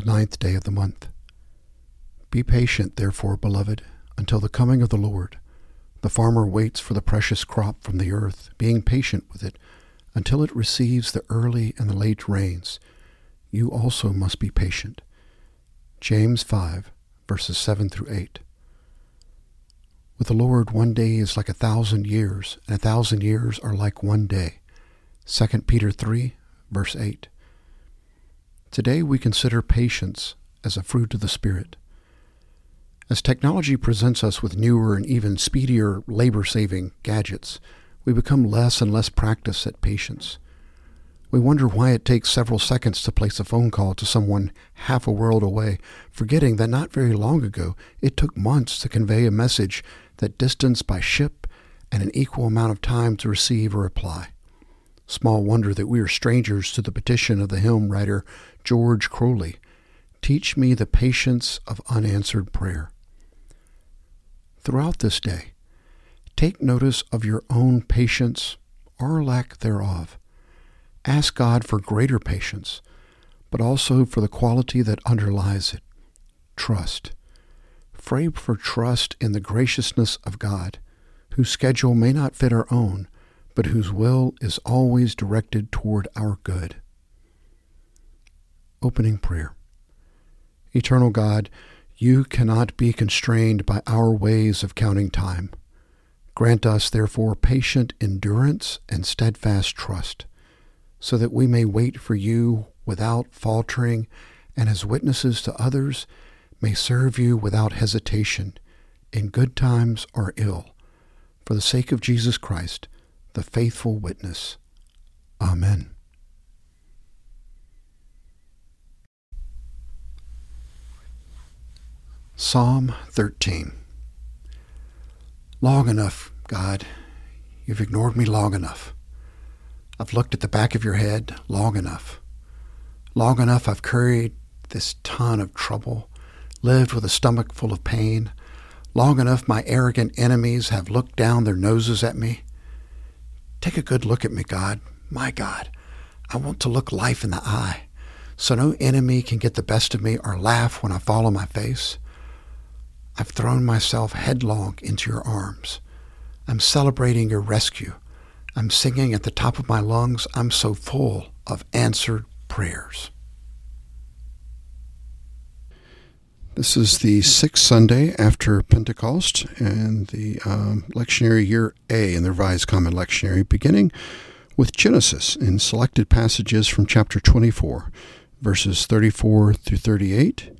the ninth day of the month. Be patient, therefore, beloved, until the coming of the Lord. The farmer waits for the precious crop from the earth, being patient with it until it receives the early and the late rains. You also must be patient. James 5, verses 7 through 8. With the Lord, one day is like a thousand years, and a thousand years are like one day. 2 Peter 3, verse 8. Today we consider patience as a fruit of the Spirit. As technology presents us with newer and even speedier labor saving gadgets, we become less and less practiced at patience. We wonder why it takes several seconds to place a phone call to someone half a world away, forgetting that not very long ago it took months to convey a message that distance by ship and an equal amount of time to receive a reply. Small wonder that we are strangers to the petition of the hymn writer George Croly Teach me the patience of unanswered prayer. Throughout this day, take notice of your own patience or lack thereof. Ask God for greater patience, but also for the quality that underlies it trust. Pray for trust in the graciousness of God, whose schedule may not fit our own but whose will is always directed toward our good. Opening Prayer Eternal God, you cannot be constrained by our ways of counting time. Grant us, therefore, patient endurance and steadfast trust, so that we may wait for you without faltering, and as witnesses to others, may serve you without hesitation, in good times or ill, for the sake of Jesus Christ the faithful witness. Amen. Psalm 13 Long enough, God. You've ignored me long enough. I've looked at the back of your head long enough. Long enough I've carried this ton of trouble, lived with a stomach full of pain. Long enough my arrogant enemies have looked down their noses at me. Take a good look at me, God. My God, I want to look life in the eye so no enemy can get the best of me or laugh when I fall on my face. I've thrown myself headlong into your arms. I'm celebrating your rescue. I'm singing at the top of my lungs. I'm so full of answered prayers. This is the sixth Sunday after Pentecost and the um, lectionary year A in the Revised Common Lectionary, beginning with Genesis in selected passages from chapter 24, verses 34 through 38.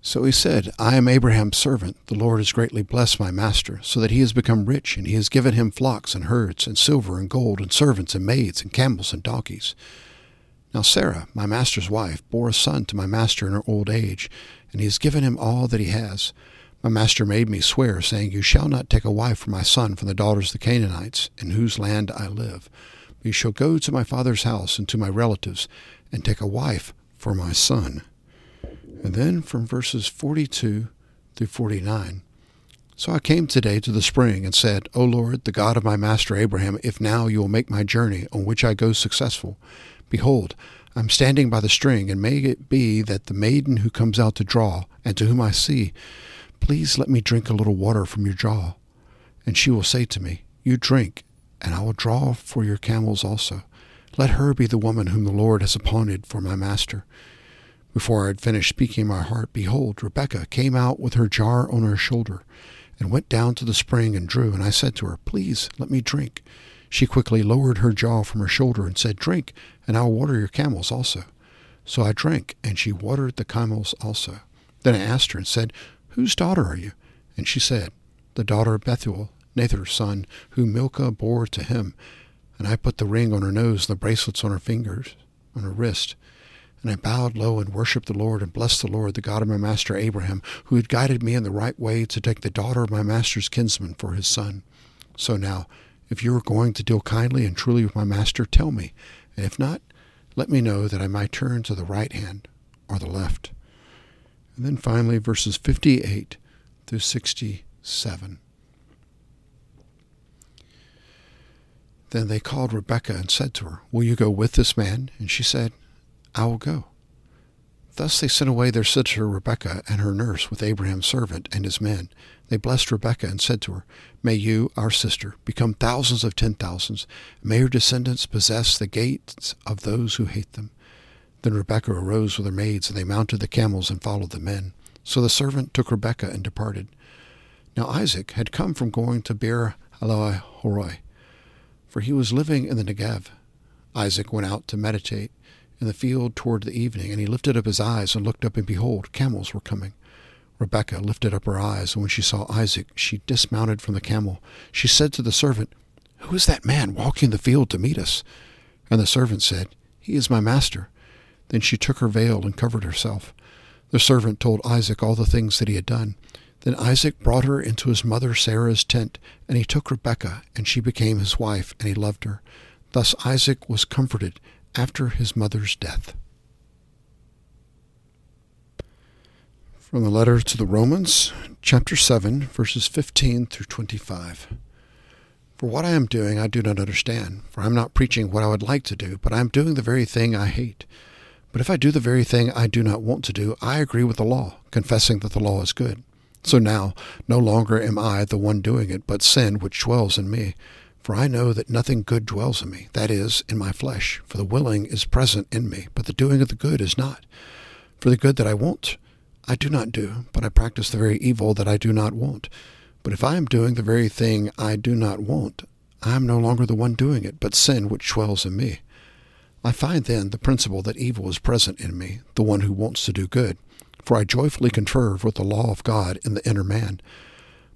So he said, I am Abraham's servant. The Lord has greatly blessed my master, so that he has become rich, and he has given him flocks and herds, and silver and gold, and servants and maids, and camels and donkeys. Now Sarah, my master's wife, bore a son to my master in her old age, and he has given him all that he has. My master made me swear, saying, You shall not take a wife for my son from the daughters of the Canaanites, in whose land I live. But you shall go to my father's house and to my relatives, and take a wife for my son. And then from verses 42 through 49. So I came today to the spring and said, O Lord, the God of my master Abraham, if now you will make my journey on which I go successful, Behold, I am standing by the string, and may it be that the maiden who comes out to draw, and to whom I see, Please let me drink a little water from your jaw. And she will say to me, You drink, and I will draw for your camels also. Let her be the woman whom the Lord has appointed for my master. Before I had finished speaking in my heart, behold, Rebekah came out with her jar on her shoulder, and went down to the spring and drew. And I said to her, Please let me drink. She quickly lowered her jaw from her shoulder and said, Drink, and I will water your camels also. So I drank, and she watered the camels also. Then I asked her and said, Whose daughter are you? And she said, The daughter of Bethuel, Nahor's son, whom Milcah bore to him. And I put the ring on her nose, and the bracelets on her fingers, on her wrist. And I bowed low and worshipped the Lord and blessed the Lord, the God of my master Abraham, who had guided me in the right way to take the daughter of my master's kinsman for his son. So now, if you are going to deal kindly and truly with my master, tell me, and if not, let me know that I might turn to the right hand or the left. And then finally, verses 58 through 67. Then they called Rebekah and said to her, Will you go with this man? And she said, I will go. Thus they sent away their sister Rebekah and her nurse with Abraham's servant and his men. They blessed Rebekah and said to her, May you, our sister, become thousands of ten thousands. May your descendants possess the gates of those who hate them. Then Rebekah arose with her maids, and they mounted the camels and followed the men. So the servant took Rebekah and departed. Now Isaac had come from going to Beer Haloi Horoi, for he was living in the Negev. Isaac went out to meditate in the field toward the evening, and he lifted up his eyes and looked up, and behold, camels were coming. Rebekah lifted up her eyes, and when she saw Isaac, she dismounted from the camel. She said to the servant, Who is that man walking the field to meet us? And the servant said, He is my master. Then she took her veil and covered herself. The servant told Isaac all the things that he had done. Then Isaac brought her into his mother Sarah's tent, and he took Rebekah, and she became his wife, and he loved her. Thus Isaac was comforted after his mother's death. From the letter to the Romans, chapter 7, verses 15 through 25. For what I am doing I do not understand, for I am not preaching what I would like to do, but I am doing the very thing I hate. But if I do the very thing I do not want to do, I agree with the law, confessing that the law is good. So now, no longer am I the one doing it, but sin which dwells in me. For I know that nothing good dwells in me, that is, in my flesh. For the willing is present in me, but the doing of the good is not. For the good that I want, I do not do, but I practice the very evil that I do not want. But if I am doing the very thing I do not want, I am no longer the one doing it, but sin which dwells in me. I find then the principle that evil is present in me, the one who wants to do good. For I joyfully confer with the law of God in the inner man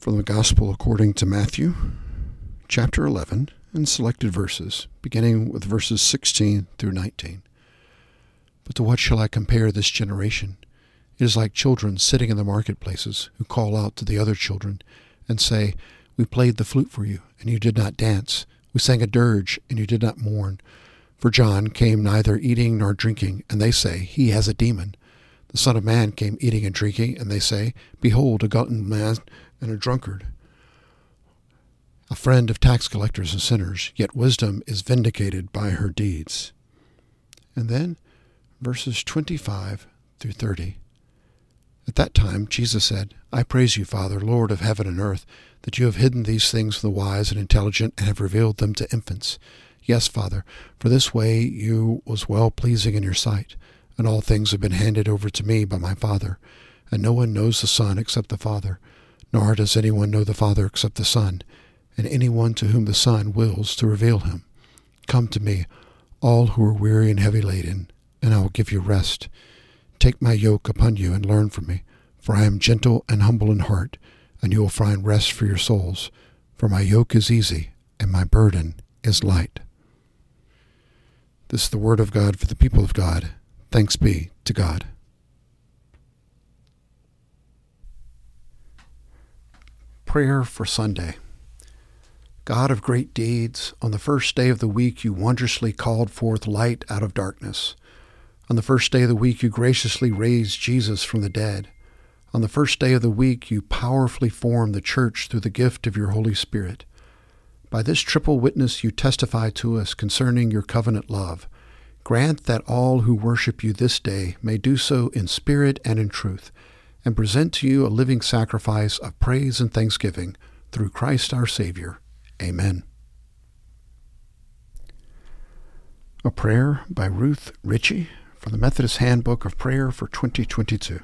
From the Gospel according to Matthew, chapter 11, and selected verses, beginning with verses 16 through 19. But to what shall I compare this generation? It is like children sitting in the marketplaces who call out to the other children and say, We played the flute for you, and you did not dance. We sang a dirge, and you did not mourn. For John came neither eating nor drinking, and they say, He has a demon. The Son of Man came eating and drinking, and they say, Behold, a glutton man and a drunkard, a friend of tax collectors and sinners, yet wisdom is vindicated by her deeds. And then verses 25 through 30. At that time Jesus said, I praise you, Father, Lord of heaven and earth, that you have hidden these things from the wise and intelligent and have revealed them to infants. Yes, Father, for this way you was well pleasing in your sight, and all things have been handed over to me by my Father, and no one knows the Son except the Father nor does anyone know the Father except the Son, and anyone to whom the Son wills to reveal him. Come to me, all who are weary and heavy laden, and I will give you rest. Take my yoke upon you and learn from me, for I am gentle and humble in heart, and you will find rest for your souls. For my yoke is easy, and my burden is light. This is the word of God for the people of God. Thanks be to God. Prayer for Sunday. God of great deeds, on the first day of the week you wondrously called forth light out of darkness. On the first day of the week you graciously raised Jesus from the dead. On the first day of the week you powerfully formed the church through the gift of your Holy Spirit. By this triple witness you testify to us concerning your covenant love. Grant that all who worship you this day may do so in spirit and in truth and present to you a living sacrifice of praise and thanksgiving through Christ our Savior. Amen. A prayer by Ruth Ritchie from the Methodist Handbook of Prayer for 2022.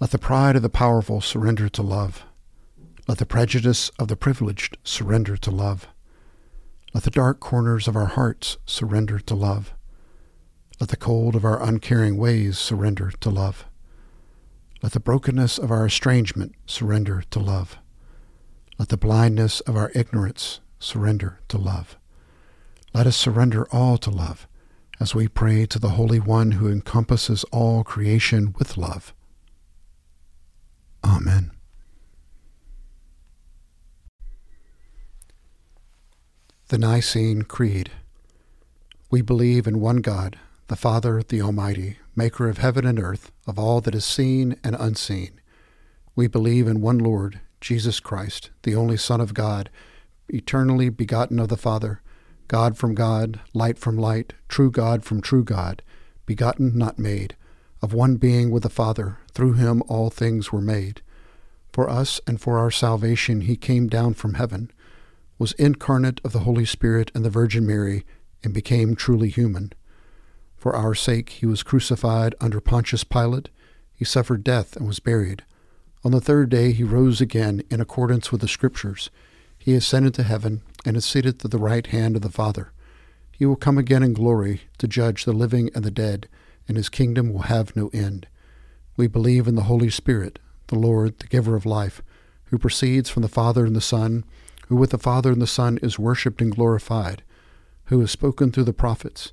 Let the pride of the powerful surrender to love. Let the prejudice of the privileged surrender to love. Let the dark corners of our hearts surrender to love. Let the cold of our uncaring ways surrender to love. Let the brokenness of our estrangement surrender to love. Let the blindness of our ignorance surrender to love. Let us surrender all to love, as we pray to the Holy One who encompasses all creation with love. Amen. The Nicene Creed. We believe in one God, the Father, the Almighty, maker of heaven and earth, of all that is seen and unseen. We believe in one Lord, Jesus Christ, the only Son of God, eternally begotten of the Father God from God, light from light, true God from true God, begotten, not made, of one being with the Father, through him all things were made. For us and for our salvation he came down from heaven, was incarnate of the Holy Spirit and the Virgin Mary, and became truly human. For our sake he was crucified under Pontius Pilate, he suffered death and was buried. On the third day he rose again in accordance with the Scriptures. He ascended to heaven and is seated at the right hand of the Father. He will come again in glory to judge the living and the dead, and his kingdom will have no end. We believe in the Holy Spirit, the Lord, the giver of life, who proceeds from the Father and the Son, who with the Father and the Son is worshipped and glorified, who has spoken through the prophets.